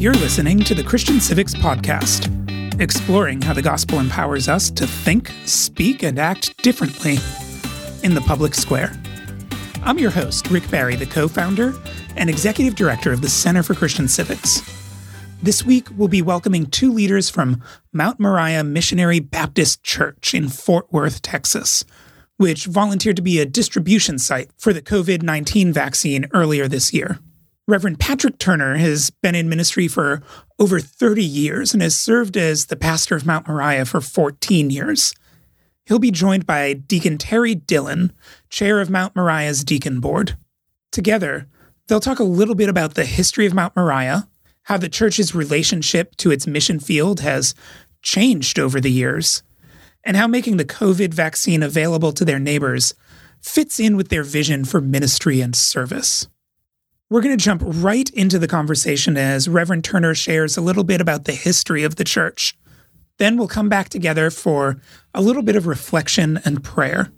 You're listening to the Christian Civics Podcast, exploring how the gospel empowers us to think, speak, and act differently in the public square. I'm your host, Rick Barry, the co founder and executive director of the Center for Christian Civics. This week, we'll be welcoming two leaders from Mount Moriah Missionary Baptist Church in Fort Worth, Texas, which volunteered to be a distribution site for the COVID 19 vaccine earlier this year. Reverend Patrick Turner has been in ministry for over 30 years and has served as the pastor of Mount Moriah for 14 years. He'll be joined by Deacon Terry Dillon, chair of Mount Moriah's Deacon Board. Together, they'll talk a little bit about the history of Mount Moriah, how the church's relationship to its mission field has changed over the years, and how making the COVID vaccine available to their neighbors fits in with their vision for ministry and service. We're going to jump right into the conversation as Reverend Turner shares a little bit about the history of the church. Then we'll come back together for a little bit of reflection and prayer.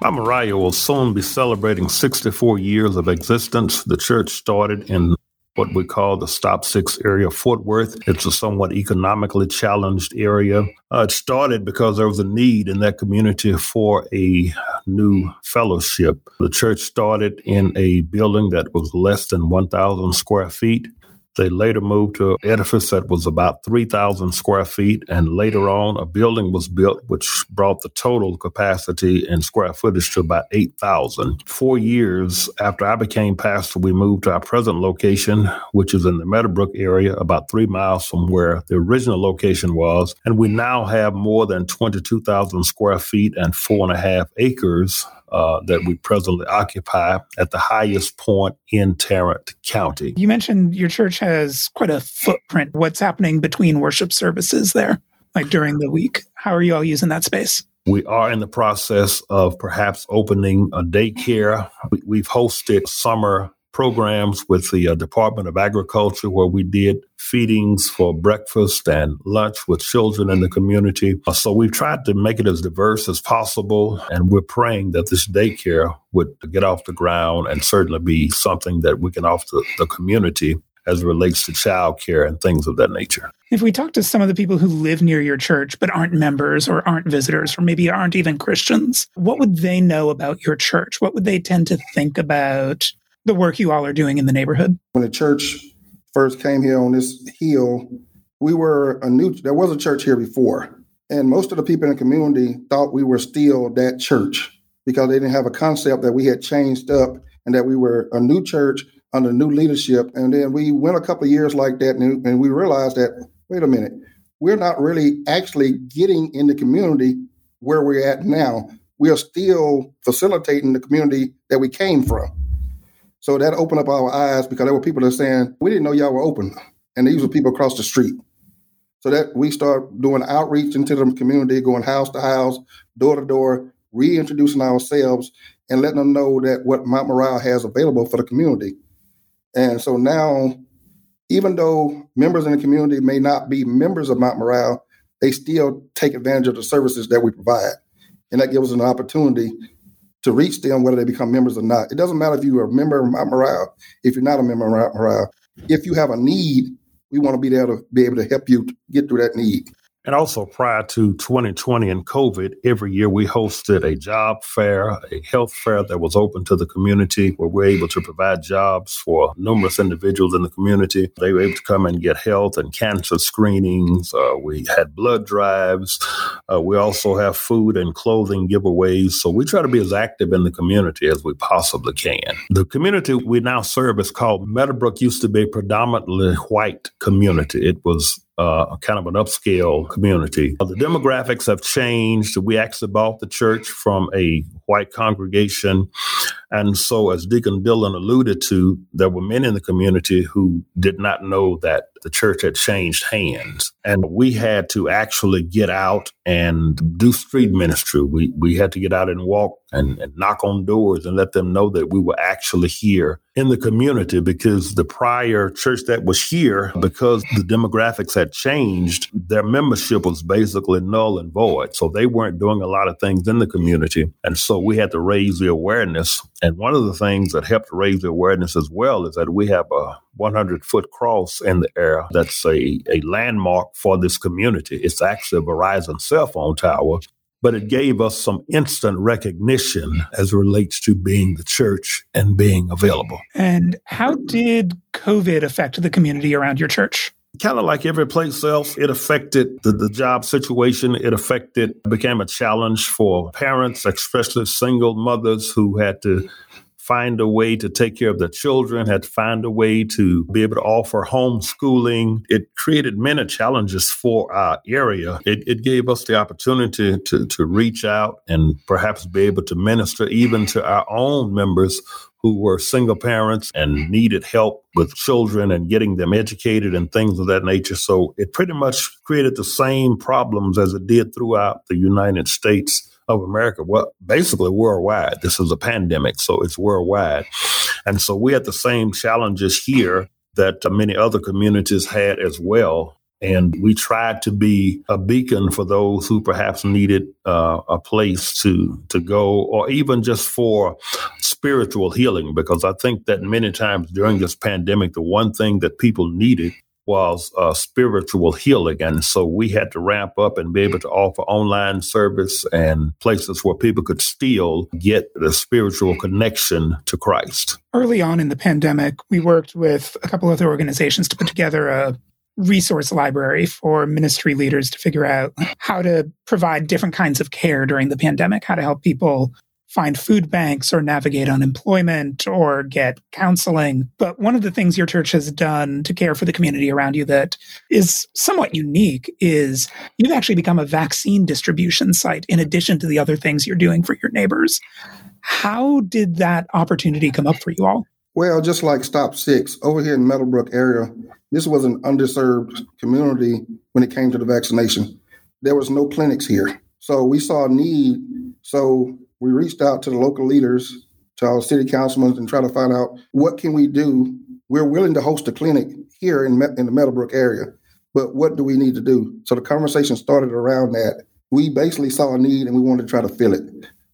Mount Moriah will soon be celebrating 64 years of existence. The church started in what we call the Stop Six area of Fort Worth. It's a somewhat economically challenged area. Uh, it started because there was a need in that community for a new fellowship. The church started in a building that was less than 1,000 square feet. They later moved to an edifice that was about 3,000 square feet. And later mm. on, a building was built which brought the total capacity and square footage to about 8,000. Four years after I became pastor, we moved to our present location, which is in the Meadowbrook area, about three miles from where the original location was. And we now have more than 22,000 square feet and four and a half acres uh, that we presently occupy at the highest point in Tarrant County. You mentioned your church has quite a footprint. What's happening between worship services there, like during the week? How are you all using that space? We are in the process of perhaps opening a daycare. We've hosted summer programs with the uh, Department of Agriculture where we did feedings for breakfast and lunch with children in the community. So we've tried to make it as diverse as possible, and we're praying that this daycare would get off the ground and certainly be something that we can offer the community as it relates to childcare and things of that nature. If we talk to some of the people who live near your church but aren't members or aren't visitors or maybe aren't even Christians, what would they know about your church? What would they tend to think about the work you all are doing in the neighborhood? When a church first came here on this hill, we were a new, there was a church here before. And most of the people in the community thought we were still that church because they didn't have a concept that we had changed up and that we were a new church under new leadership. And then we went a couple of years like that and, and we realized that, wait a minute, we're not really actually getting in the community where we're at now. We are still facilitating the community that we came from. So that opened up our eyes because there were people that were saying, we didn't know y'all were open. And these were people across the street. So that we start doing outreach into the community, going house to house, door to door, reintroducing ourselves and letting them know that what Mount Moriah has available for the community. And so now, even though members in the community may not be members of Mount Moriah, they still take advantage of the services that we provide. And that gives us an opportunity to reach them, whether they become members or not. It doesn't matter if you're a member of Mount Moriah, if you're not a member of Mount Moriah. If you have a need, we want to be there to be able to help you get through that need. And also, prior to 2020 and COVID, every year we hosted a job fair, a health fair that was open to the community where we're able to provide jobs for numerous individuals in the community. They were able to come and get health and cancer screenings. Uh, we had blood drives. Uh, we also have food and clothing giveaways. So we try to be as active in the community as we possibly can. The community we now serve is called Meadowbrook, used to be a predominantly white community. It was uh, kind of an upscale community. Uh, the demographics have changed. We actually bought the church from a white congregation. And so, as Deacon Dillon alluded to, there were men in the community who did not know that the church had changed hands. And we had to actually get out and do street ministry. We, we had to get out and walk and, and knock on doors and let them know that we were actually here in the community because the prior church that was here, because the demographics had changed, their membership was basically null and void. So they weren't doing a lot of things in the community. And so we had to raise the awareness. And one of the things that helped raise the awareness as well is that we have a 100 foot cross in the air that's a, a landmark for this community. It's actually a Verizon cell phone tower but it gave us some instant recognition as relates to being the church and being available. And how did COVID affect the community around your church? Kind of like every place else, it affected the, the job situation. It affected, became a challenge for parents, especially single mothers who had to find a way to take care of their children, had to find a way to be able to offer homeschooling. It created many challenges for our area. It, it gave us the opportunity to, to reach out and perhaps be able to minister even to our own members who were single parents and needed help with children and getting them educated and things of that nature. So it pretty much created the same problems as it did throughout the United States of America, well, basically worldwide. This is a pandemic, so it's worldwide. And so we had the same challenges here that many other communities had as well. And we tried to be a beacon for those who perhaps needed uh, a place to to go, or even just for spiritual healing. Because I think that many times during this pandemic, the one thing that people needed was uh, spiritual healing. And so we had to ramp up and be able to offer online service and places where people could still get the spiritual connection to Christ. Early on in the pandemic, we worked with a couple other organizations to put together a resource library for ministry leaders to figure out how to provide different kinds of care during the pandemic, how to help people find food banks or navigate unemployment or get counseling. But one of the things your church has done to care for the community around you that is somewhat unique is you've actually become a vaccine distribution site in addition to the other things you're doing for your neighbors. How did that opportunity come up for you all? Well, just like Stop Six over here in Meadowbrook area, this was an underserved community when it came to the vaccination. There was no clinics here. So we saw a need. So we reached out to the local leaders, to our city councilmen, and try to find out what can we do. We're willing to host a clinic here in, in the Meadowbrook area, but what do we need to do? So the conversation started around that. We basically saw a need and we wanted to try to fill it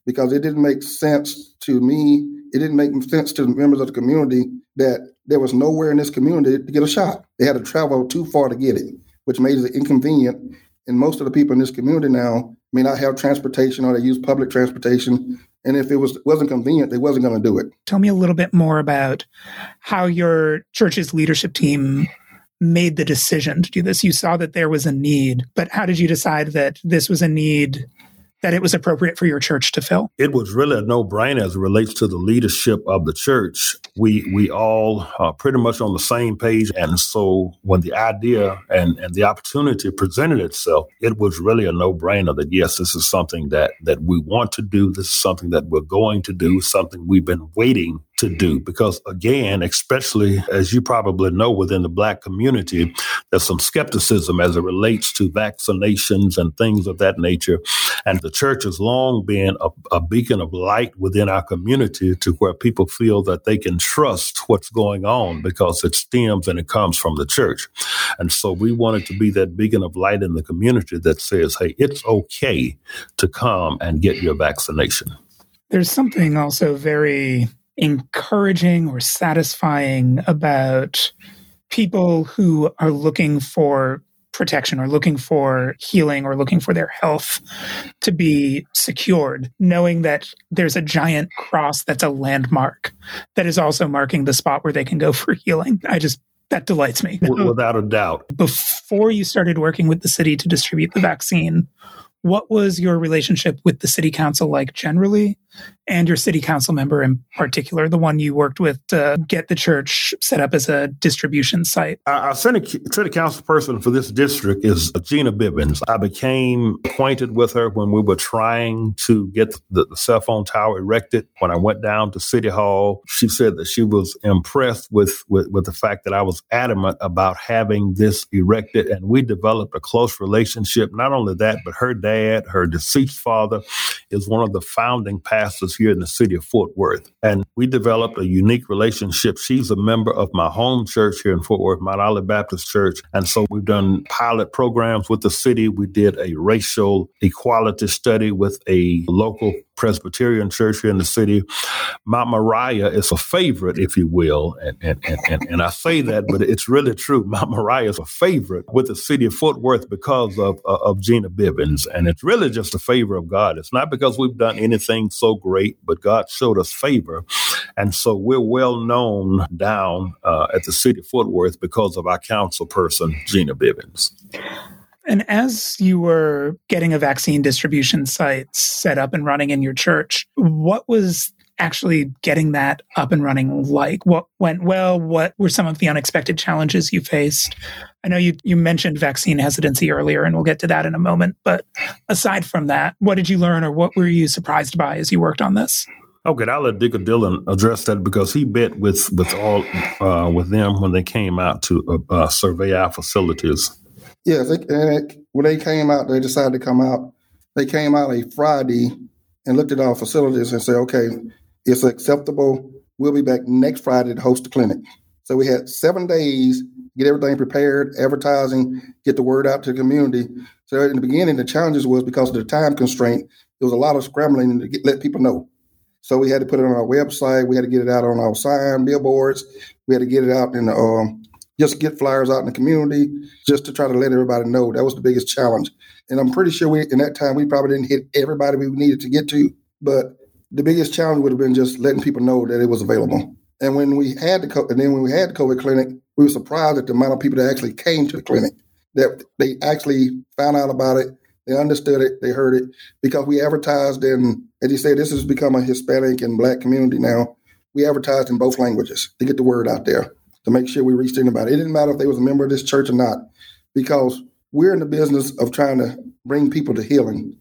because it didn't make sense to me. It didn't make sense to the members of the community that there was nowhere in this community to get a shot. They had to travel too far to get it, which made it inconvenient. And most of the people in this community now may not have transportation or they use public transportation. And if it was wasn't convenient, they wasn't going to do it. Tell me a little bit more about how your church's leadership team made the decision to do this. You saw that there was a need, but how did you decide that this was a need that it was appropriate for your church to fill? It was really a no-brainer as it relates to the leadership of the church. We we all are pretty much on the same page, and so when the idea and, and the opportunity presented itself, it was really a no-brainer that yes, this is something that that we want to do. This is something that we're going to do. Something we've been waiting to do because again especially as you probably know within the black community there's some skepticism as it relates to vaccinations and things of that nature and the church has long been a, a beacon of light within our community to where people feel that they can trust what's going on mm. because it stems and it comes from the church. And so we wanted to be that beacon of light in the community that says hey it's okay to come and get your vaccination. There's something also very encouraging or satisfying about people who are looking for protection or looking for healing or looking for their health to be secured, knowing that there's a giant cross that's a landmark that is also marking the spot where they can go for healing. I just, that delights me. Without a doubt. Before you started working with the city to distribute the vaccine, what was your relationship with the city council like generally and your city council member in particular, the one you worked with to get the church set up as a distribution site? Our city, city council person for this district is Gyna Bivens. I became acquainted with her when we were trying to get the, the cell phone tower erected. When I went down to City Hall, she said that she was impressed with, with, with the fact that I was adamant about having this erected, and we developed a close relationship. Not only that, but her dad, her deceased father, is one of the founding pastors here in the city of Fort Worth. And we developed a unique relationship. She's a member of my home church here in Fort Worth, Mount Olive Baptist Church. And so we've done pilot programs with the city. We did a racial equality study with a local Presbyterian church here in the city. Mount Moriah is a favorite, if you will. And, and, and, and, I say that, but it's really true. Mount Moriah is a favorite with the city of Fort Worth because of, of Gyna Bivens. And it's really just a favor of God. It's not because we've done anything so great, but God showed us favor. And so we're well known down uh, at the city of Fort Worth because of our council person, Gyna Bivens. And as you were getting a vaccine distribution site set up and running in your church, what was actually getting that up and running like? What went well? What were some of the unexpected challenges you faced? I know you, you mentioned vaccine hesitancy earlier, and we'll get to that in a moment. But aside from that, what did you learn or what were you surprised by as you worked on this? Okay, I'll let Dick Dillon address that because he met with with all uh, with them when they came out to uh, uh, survey our facilities. Yes, they, when they came out, they decided to come out. They came out a Friday and looked at our facilities and said, okay, it's acceptable. We'll be back next Friday to host the clinic. So we had seven days, get everything prepared, advertising, get the word out to the community. So in the beginning, the challenges was because of the time constraint, there was a lot of scrambling to get, let people know. So we had to put it on our website. We had to get it out on our sign, billboards. We had to get it out in the um, just get flyers out in the community, just to try to let everybody know. That was the biggest challenge. And I'm pretty sure we in that time we probably didn't hit everybody we needed to get to, but the biggest challenge would have been just letting people know that it was available. And when we had the and then when we had the COVID clinic, we were surprised at the amount of people that actually came to the clinic. That they actually found out about it, they understood it, they heard it, because we advertised and as you said, this has become a Hispanic and Black community now. We advertised in both languages to get the word out there to make sure we reached anybody. It didn't matter if they was a member of this church or not, because we're in the business of trying to bring people to healing.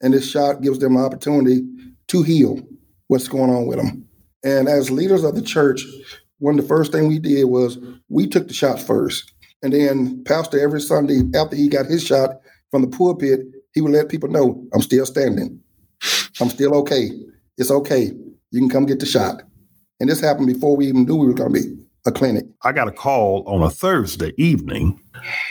And this shot gives them an opportunity to heal what's going on with them. And as leaders of the church, one of the first thing we did was we took the shot first. And then Pastor every Sunday after he got his shot from the pulpit, he would let people know, I'm still standing. I'm still okay. It's okay. You can come get the shot. And this happened before we even knew we were going to be a clinic. I got a call on a Thursday evening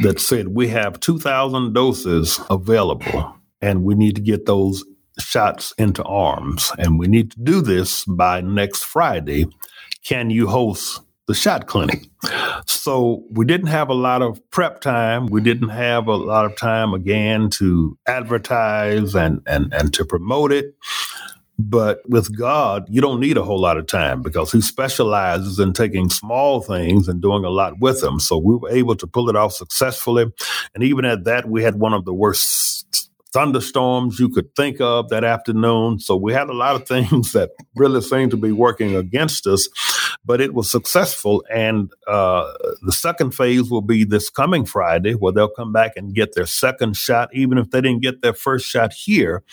that said we have 2,000 doses available and we need to get those shots into arms and we need to do this by next Friday. Can you host the shot clinic? So we didn't have a lot of prep time. We didn't have a lot of time again to advertise and, and, and to promote it. But with God, you don't need a whole lot of time because He specializes in taking small things and doing a lot with them. So we were able to pull it off successfully. And even at that, we had one of the worst thunderstorms you could think of that afternoon. So we had a lot of things that really seemed to be working against us but it was successful. And uh, the second phase will be this coming Friday, where they'll come back and get their second shot. Even if they didn't get their first shot here,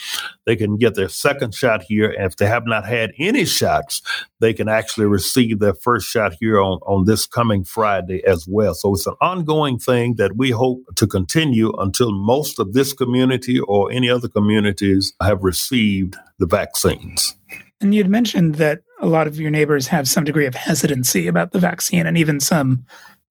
they can get their second shot here. And if they have not had any shots, they can actually receive their first shot here on, on this coming Friday as well. So it's an ongoing thing that we hope to continue until most of this community or any other communities have received the vaccines. And you'd mentioned that a lot of your neighbors have some degree of hesitancy about the vaccine, and even some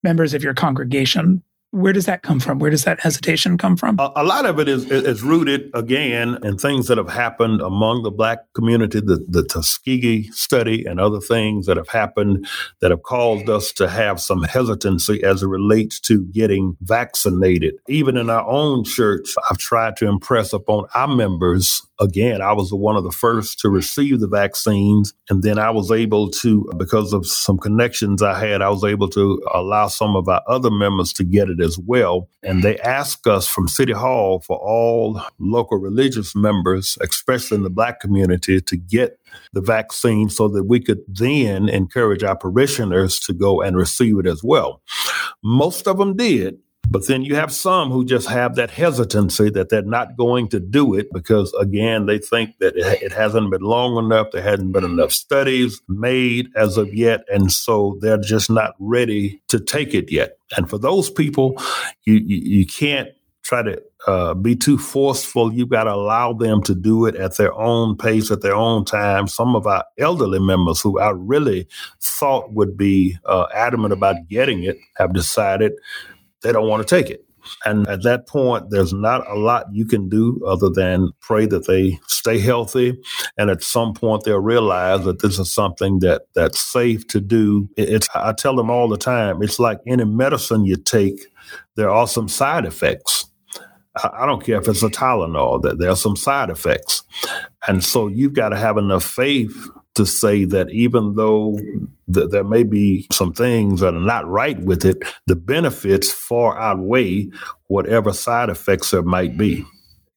members of your congregation. Where does that come from? Where does that hesitation come from? A, a lot of it is, is rooted again in things that have happened among the black community, the, the Tuskegee study, and other things that have happened that have caused us to have some hesitancy as it relates to getting vaccinated. Even in our own church, I've tried to impress upon our members again, I was one of the first to receive the vaccines. And then I was able to, because of some connections I had, I was able to allow some of our other members to get it as well. And they asked us from City Hall for all local religious members, especially in the Black community, to get the vaccine so that we could then encourage our parishioners to go and receive it as well. Most of them did. But then you have some who just have that hesitancy that they're not going to do it because, again, they think that it, hasn't been long enough. There hasn't been enough studies made as of yet. And so they're just not ready to take it yet. And for those people, you, you, you can't try to uh, be too forceful. You've got to allow them to do it at their own pace, at their own time. Some of our elderly members who I really thought would be uh, adamant about getting it have decided they don't want to take it. And at that point, there's not a lot you can do other than pray that they stay healthy. And at some point, they'll realize that this is something that that's safe to do. It's I tell them all the time. It's like any medicine you take. There are some side effects. I don't care if it's a Tylenol. That there are some side effects, and so you've got to have enough faith to say that even though th- there may be some things that are not right with it, the benefits far outweigh whatever side effects there might be.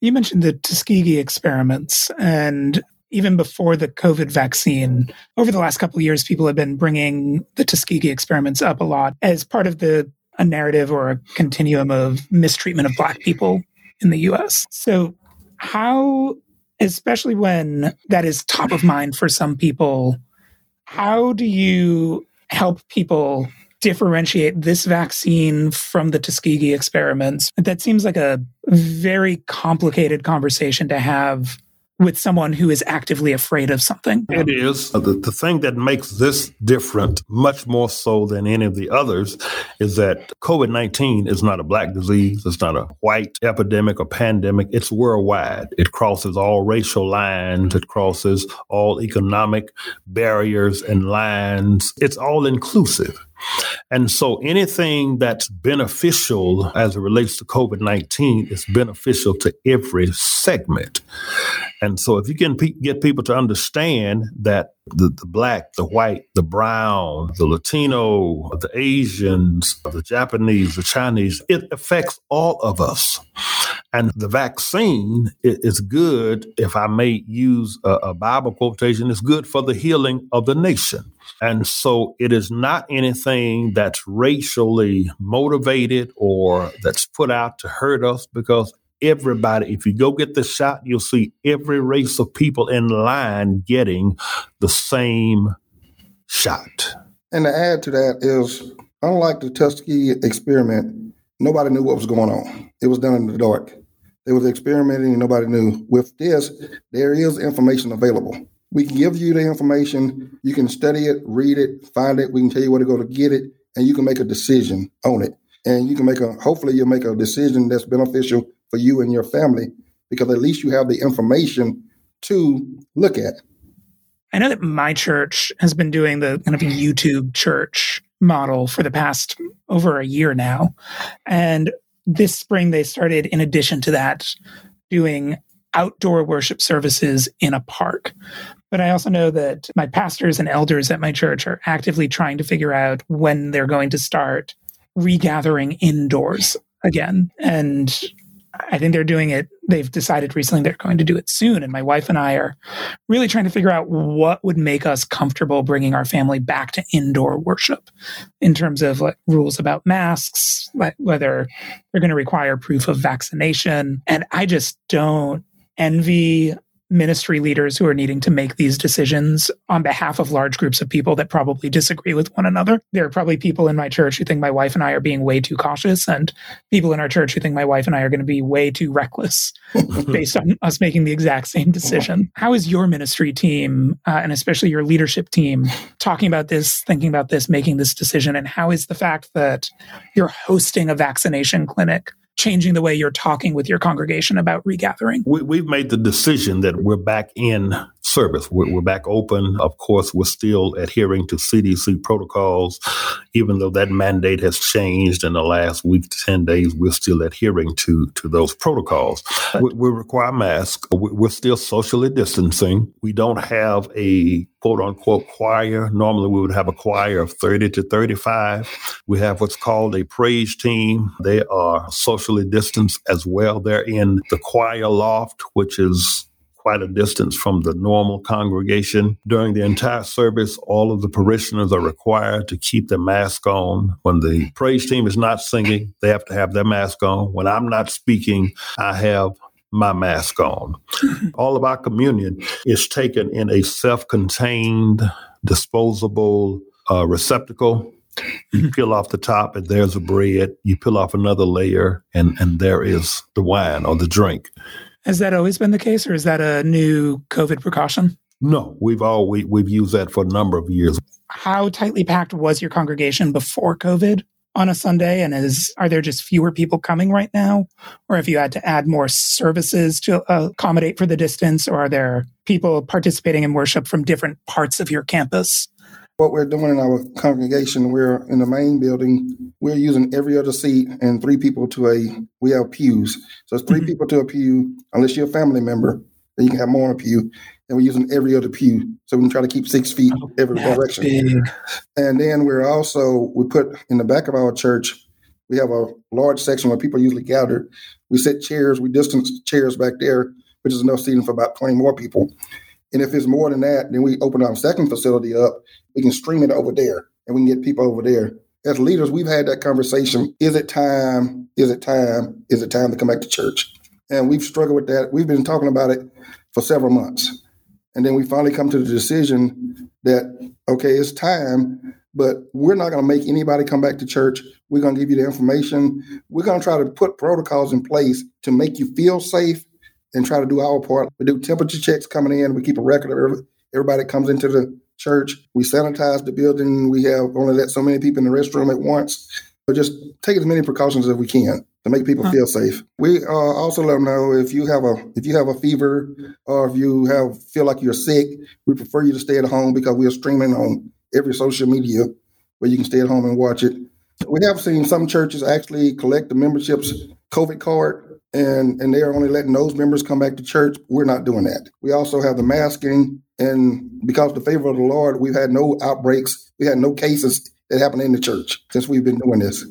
You mentioned the Tuskegee experiments, and even before the COVID vaccine, over the last couple of years, people have been bringing the Tuskegee experiments up a lot as part of the a narrative or a continuum of mistreatment of Black people in the US. So, how especially when that is top of mind for some people. How do you help people differentiate this vaccine from the Tuskegee experiments? That seems like a very complicated conversation to have with someone who is actively afraid of something. It is. Uh, the, the thing that makes this different, much more so than any of the others, is that COVID 19 is not a black disease. It's not a white epidemic or pandemic. It's worldwide. It crosses all racial lines, it crosses all economic barriers and lines. It's all inclusive. And so anything that's beneficial as it relates to COVID 19 is beneficial to every segment. And so if you can pe- get people to understand that the, the black, the white, the brown, the Latino, the Asians, the Japanese, the Chinese, it affects all of us. And the vaccine is good, if I may use a, a Bible quotation, it's good for the healing of the nation. And so it is not anything that's racially motivated or that's put out to hurt us because everybody, if you go get the shot, you'll see every race of people in line getting the same shot. And to add to that is, unlike the Tuskegee experiment, nobody knew what was going on. It was done in the dark. They was experimenting and nobody knew. With this, there is information available. We can give you the information. You can study it, read it, find it. We can tell you where to go to get it, and you can make a decision on it. And you can make a, hopefully, you'll make a decision that's beneficial for you and your family because at least you have the information to look at. I know that my church has been doing the kind of YouTube church model for the past over a year now. And this spring, they started, in addition to that, doing outdoor worship services in a park. But I also know that my pastors and elders at my church are actively trying to figure out when they're going to start regathering indoors again. And I think they're doing it. They've decided recently they're going to do it soon. And my wife and I are really trying to figure out what would make us comfortable bringing our family back to indoor worship in terms of like rules about masks, whether they're going to require proof of vaccination. And I just don't envy ministry leaders who are needing to make these decisions on behalf of large groups of people that probably disagree with one another. There are probably people in my church who think my wife and I are being way too cautious, and people in our church who think my wife and I are going to be way too reckless based on us making the exact same decision. How is your ministry team, uh, and especially your leadership team, talking about this, thinking about this, making this decision? And how is the fact that you're hosting a vaccination clinic changing the way you're talking with your congregation about regathering? We, have made the decision that we're back in service. We're, we're, back open. Of course, we're still adhering to CDC protocols. Even though that mandate has changed in the last week to 10 days, we're still adhering to, to those protocols. We, we require masks. We're still socially distancing. We don't have a quote unquote choir. Normally, we would have a choir of 30 to 35. We have what's called a praise team. They are socially distanced as well. They're in the choir loft, which is quite a distance from the normal congregation. During the entire service, all of the parishioners are required to keep their mask on. When the praise team is not singing, they have to have their mask on. When I'm not speaking, I have my mask on. all of our communion is taken in a self contained, disposable uh, receptacle. You peel off the top, and there's a bread. You peel off another layer, and, and there is the wine or the drink. Has that always been the case, or is that a new COVID precaution? No, we've all we, we've used that for a number of years. How tightly packed was your congregation before COVID on a Sunday? And is are there just fewer people coming right now, or have you had to add more services to uh, accommodate for the distance, or are there people participating in worship from different parts of your campus? What we're doing in our congregation, we're in the main building, we're using every other seat and three people to a, we have pews. So it's 3 mm-hmm. people to a pew, unless you're a family member, then you can have more on a pew. And we're using every other pew. So we can try to keep six feet oh, every direction. Big. And then we're also, we put in the back of our church, we have a large section where people usually gather. We set chairs, we distance chairs back there, which is enough seating for about 20 more people. And if it's more than that, then we open our second facility up. We can stream it over there and we can get people over there. As leaders, we've had that conversation. Is it time? Is it time? Is it time to come back to church? And we've struggled with that. We've been talking about it for several months. And then we finally come to the decision that, okay, it's time, but we're not going to make anybody come back to church. We're going to give you the information. We're going to try to put protocols in place to make you feel safe and try to do our part. We do temperature checks coming in. We keep a record of everybody that comes into the church. We sanitize the building. We have only let so many people in the restroom at once. But just take as many precautions as we can to make people feel safe. We uh, also let them know if you have a if you have a fever or if you have feel like you're sick, we prefer you to stay at home because we are streaming on every social media where you can stay at home and watch it. We have seen some churches actually collect the membership's COVID card and and they are only letting those members come back to church. We're not doing that. We also have the masking, and because the favor of the Lord, we've had no outbreaks. We had no cases that happened in the church since we've been doing this.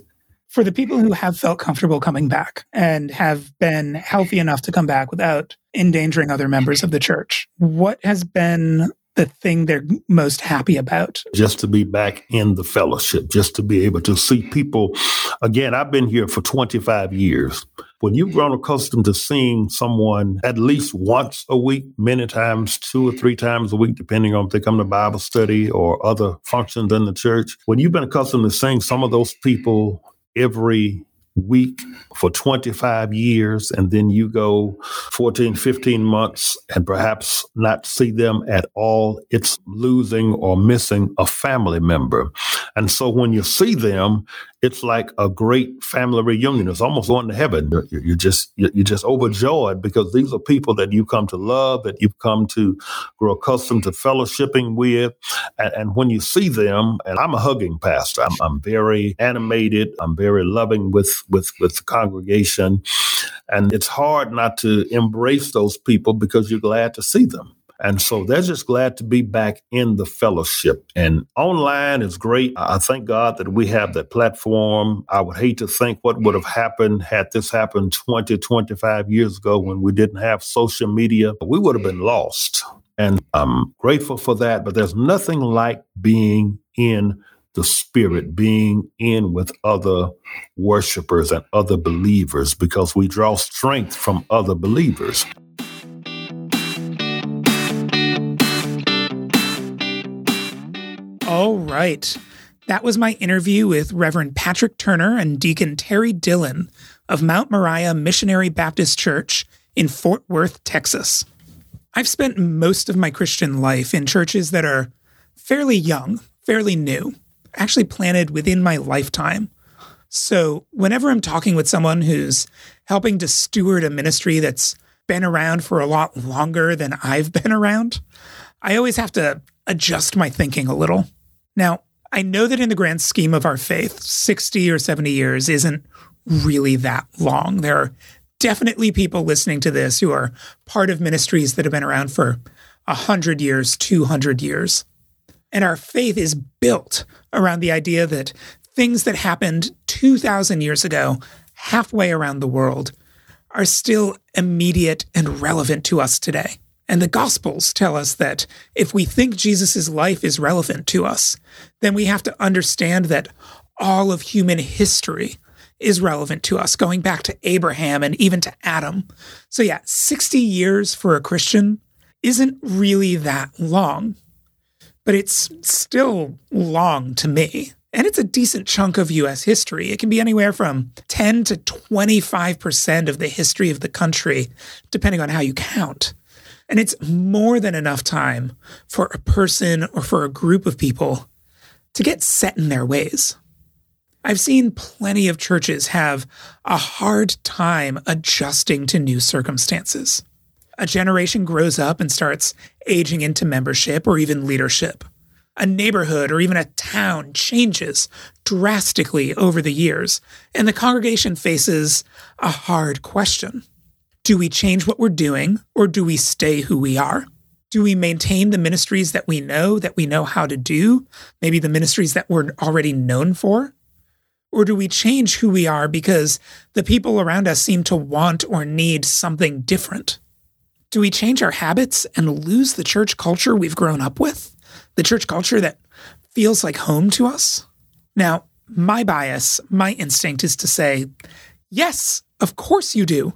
For the people who have felt comfortable coming back and have been healthy enough to come back without endangering other members of the church, what has been the thing they're most happy about? Just to be back in the fellowship, just to be able to see people. Again, I've been here for 25 years. When you've grown accustomed to seeing someone at least once a week, many times, two or three times a week, depending on if they come to Bible study or other functions in the church, when you've been accustomed to seeing some of those people every week for 25 years and then you go 14 15 months and perhaps not see them at all it's losing or missing a family member and so when you see them it's like a great family reunion. It's almost going to heaven. You're just you're just overjoyed because these are people that you come to love, that you've come to grow accustomed to fellowshipping with, and, and when you see them, and I'm a hugging pastor. I'm, I'm very animated. I'm very loving with with with the congregation, and it's hard not to embrace those people because you're glad to see them. And so they're just glad to be back in the fellowship. And online is great. I thank God that we have that platform. I would hate to think what would have happened had this happened 20, 25 years ago when we didn't have social media. We would have been lost. And I'm grateful for that. But there's nothing like being in the spirit, being in with other worshipers and other believers because we draw strength from other believers. All right. That was my interview with Reverend Patrick Turner and Deacon Terry Dillon of Mount Moriah Missionary Baptist Church in Fort Worth, Texas. I've spent most of my Christian life in churches that are fairly young, fairly new, actually planted within my lifetime. So, whenever I'm talking with someone who's helping to steward a ministry that's been around for a lot longer than I've been around, I always have to adjust my thinking a little. Now, I know that in the grand scheme of our faith, 60 or 70 years isn't really that long. There are definitely people listening to this who are part of ministries that have been around for 100 years, 200 years. And our faith is built around the idea that things that happened 2,000 years ago, halfway around the world, are still immediate and relevant to us today. And the Gospels tell us that if we think Jesus' life is relevant to us, then we have to understand that all of human history is relevant to us, going back to Abraham and even to Adam. So, yeah, 60 years for a Christian isn't really that long, but it's still long to me. And it's a decent chunk of US history. It can be anywhere from 10 to 25% of the history of the country, depending on how you count. And it's more than enough time for a person or for a group of people to get set in their ways. I've seen plenty of churches have a hard time adjusting to new circumstances. A generation grows up and starts aging into membership or even leadership a neighborhood or even a town changes drastically over the years, and the congregation faces a hard question. Do we change what we're doing, or do we stay who we are? Do we maintain the ministries that we know, that we know how to do, maybe the ministries that we're already known for? Or do we change who we are because the people around us seem to want or need something different? Do we change our habits and lose the church culture we've grown up with? the church culture that feels like home to us? Now, my bias, my instinct is to say, yes, of course you do.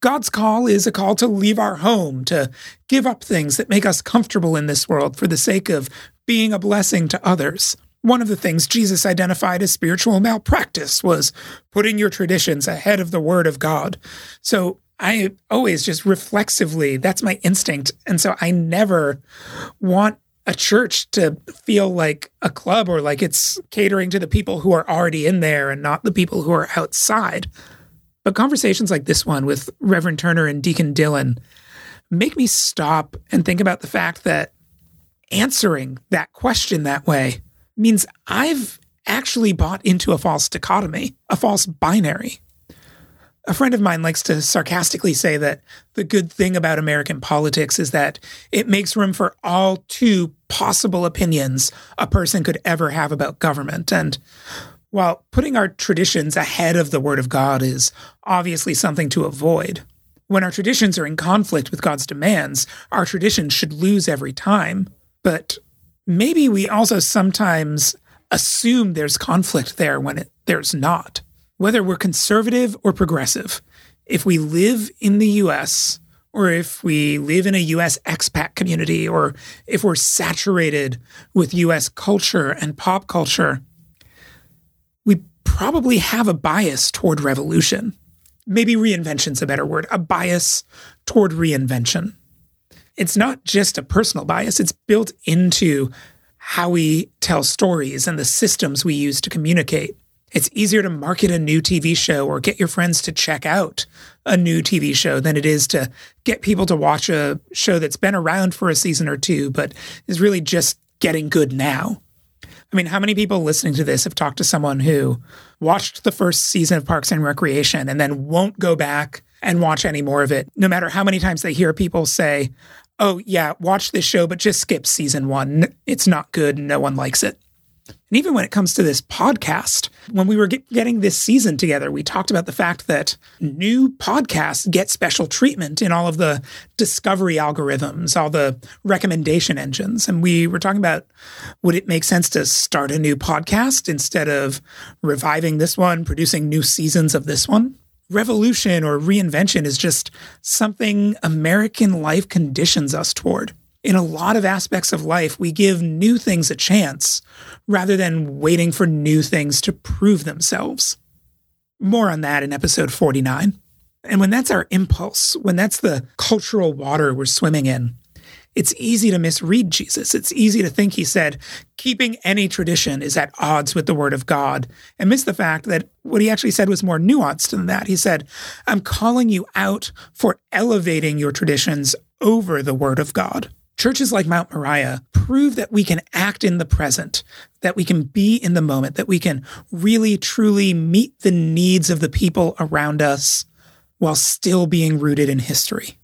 God's call is a call to leave our home, to give up things that make us comfortable in this world for the sake of being a blessing to others. One of the things Jesus identified as spiritual malpractice was putting your traditions ahead of the word of God. So I always just reflexively, that's my instinct. And so I never want a church to feel like a club or like it's catering to the people who are already in there and not the people who are outside. But conversations like this one with Reverend Turner and Deacon Dillon make me stop and think about the fact that answering that question that way means I've actually bought into a false dichotomy, a false binary. A friend of mine likes to sarcastically say that the good thing about American politics is that it makes room for all two possible opinions a person could ever have about government. And while putting our traditions ahead of the Word of God is obviously something to avoid, when our traditions are in conflict with God's demands, our traditions should lose every time. But maybe we also sometimes assume there's conflict there when it, there's not whether we're conservative or progressive, if we live in the US or if we live in a US expat community or if we're saturated with US culture and pop culture, we probably have a bias toward revolution. Maybe reinvention's a better word, a bias toward reinvention. It's not just a personal bias, it's built into how we tell stories and the systems we use to communicate. It's easier to market a new TV show or get your friends to check out a new TV show than it is to get people to watch a show that's been around for a season or two, but is really just getting good now. I mean, how many people listening to this have talked to someone who watched the first season of Parks and Recreation and then won't go back and watch any more of it, no matter how many times they hear people say, Oh, yeah, watch this show, but just skip season one. It's not good. No one likes it. And even when it comes to this podcast, when we were get, getting this season together, we talked about the fact that new podcasts get special treatment in all of the discovery algorithms, all the recommendation engines. And we were talking about would it make sense to start a new podcast instead of reviving this one, producing new seasons of this one? Revolution or reinvention is just something American life conditions us toward in a lot of aspects of life, we give new things a chance rather than waiting for new things to prove themselves. More on that in episode 49. And when that's our impulse, when that's the cultural water we're swimming in, it's easy to misread Jesus. It's easy to think he said, keeping any tradition is at odds with the word of God, and miss the fact that what he actually said was more nuanced than that. He said, I'm calling you out for elevating your traditions over the word of God. Churches like Mount Moriah prove that we can act in the present, that we can be in the moment, that we can really truly meet the needs of the people around us while still being rooted in history.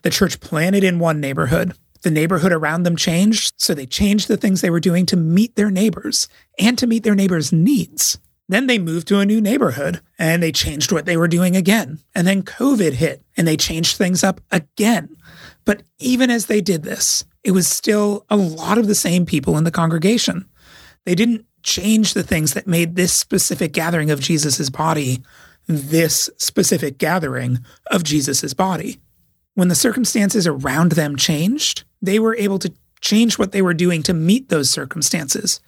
The church planted in one neighborhood. The neighborhood around them changed, so they changed the things they were doing to meet their neighbors and to meet their neighbors' needs. Then they moved to a new neighborhood and they changed what they were doing again. And then COVID hit and they changed things up again. But even as they did this, it was still a lot of the same people in the congregation. They didn't change the things that made this specific gathering of Jesus' body this specific gathering of Jesus' body. When the circumstances around them changed, they were able to change what they were doing to meet those circumstances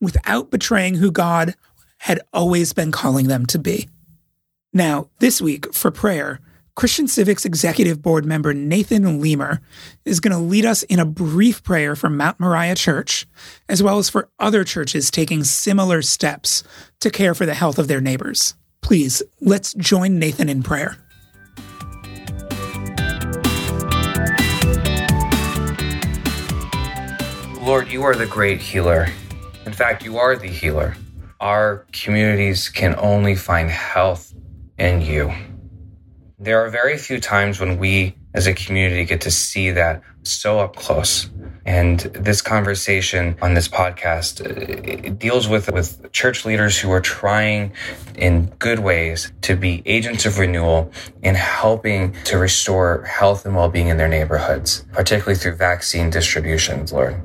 without betraying who God had always been calling them to be. Now, this week for prayer, Christian Civics Executive Board member Nathan Leamer is going to lead us in a brief prayer for Mount Moriah Church, as well as for other churches taking similar steps to care for the health of their neighbors. Please, let's join Nathan in prayer. Lord, you are the great healer. In fact, you are the healer. Our communities can only find health in you. There are very few times when we as a community get to see that so up close. And this conversation on this podcast uh, it deals with with church leaders who are trying in good ways to be agents of renewal in helping to restore health and well-being in their neighborhoods, particularly through vaccine distributions, Lord.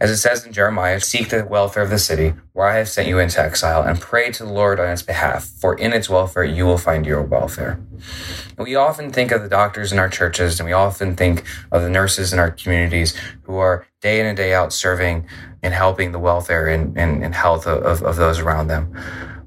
As it says in Jeremiah, seek the welfare of the city where I have sent you into exile and pray to the Lord on its behalf, for in its welfare you will find your welfare. And we often think of the doctors in our churches and we often think of the nurses in our communities who are day in and day out serving and helping the welfare and, and, and health of, of those around them.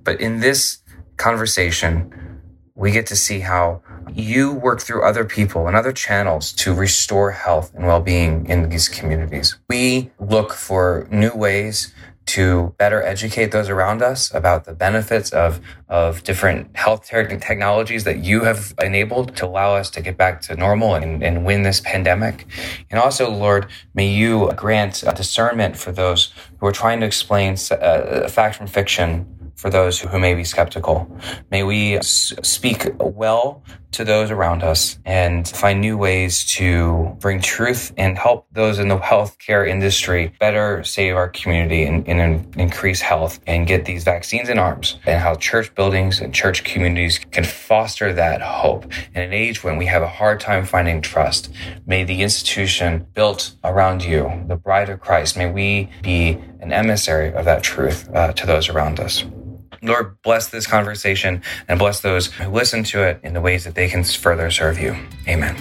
But in this conversation, we get to see how you work through other people and other channels to restore health and well-being in these communities. We look for new ways to better educate those around us about the benefits of, of different health technologies that you have enabled to allow us to get back to normal and, and win this pandemic. And also, Lord, may you grant discernment for those who are trying to explain uh, fact from fiction for those who may be skeptical. May we speak well to those around us and find new ways to bring truth and help those in the healthcare industry better save our community and, and increase health and get these vaccines in arms and how church buildings and church communities can foster that hope in an age when we have a hard time finding trust. May the institution built around you, the bride of Christ, may we be an emissary of that truth uh, to those around us. Lord, bless this conversation and bless those who listen to it in the ways that they can further serve you. Amen.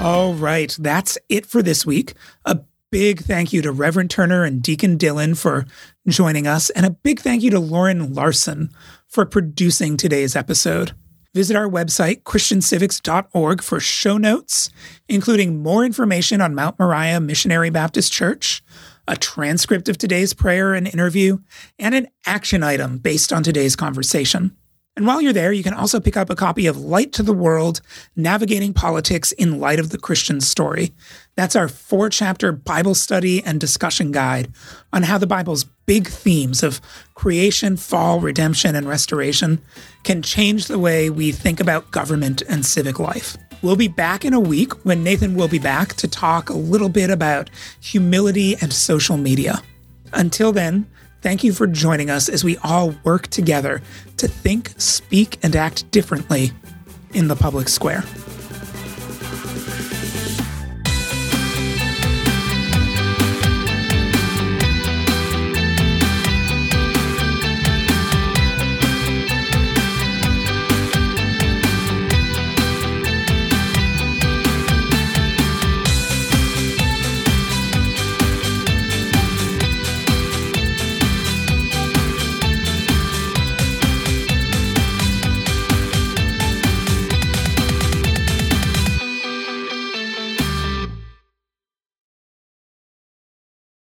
All right, that's it for this week. A big thank you to Reverend Turner and Deacon Dylan for joining us, and a big thank you to Lauren Larson for producing today's episode. Visit our website, christiancivics.org, for show notes, including more information on Mount Moriah Missionary Baptist Church, a transcript of today's prayer and interview, and an action item based on today's conversation. And while you're there, you can also pick up a copy of Light to the World Navigating Politics in Light of the Christian Story. That's our four chapter Bible study and discussion guide on how the Bible's big themes of creation, fall, redemption, and restoration can change the way we think about government and civic life. We'll be back in a week when Nathan will be back to talk a little bit about humility and social media. Until then, Thank you for joining us as we all work together to think, speak, and act differently in the public square.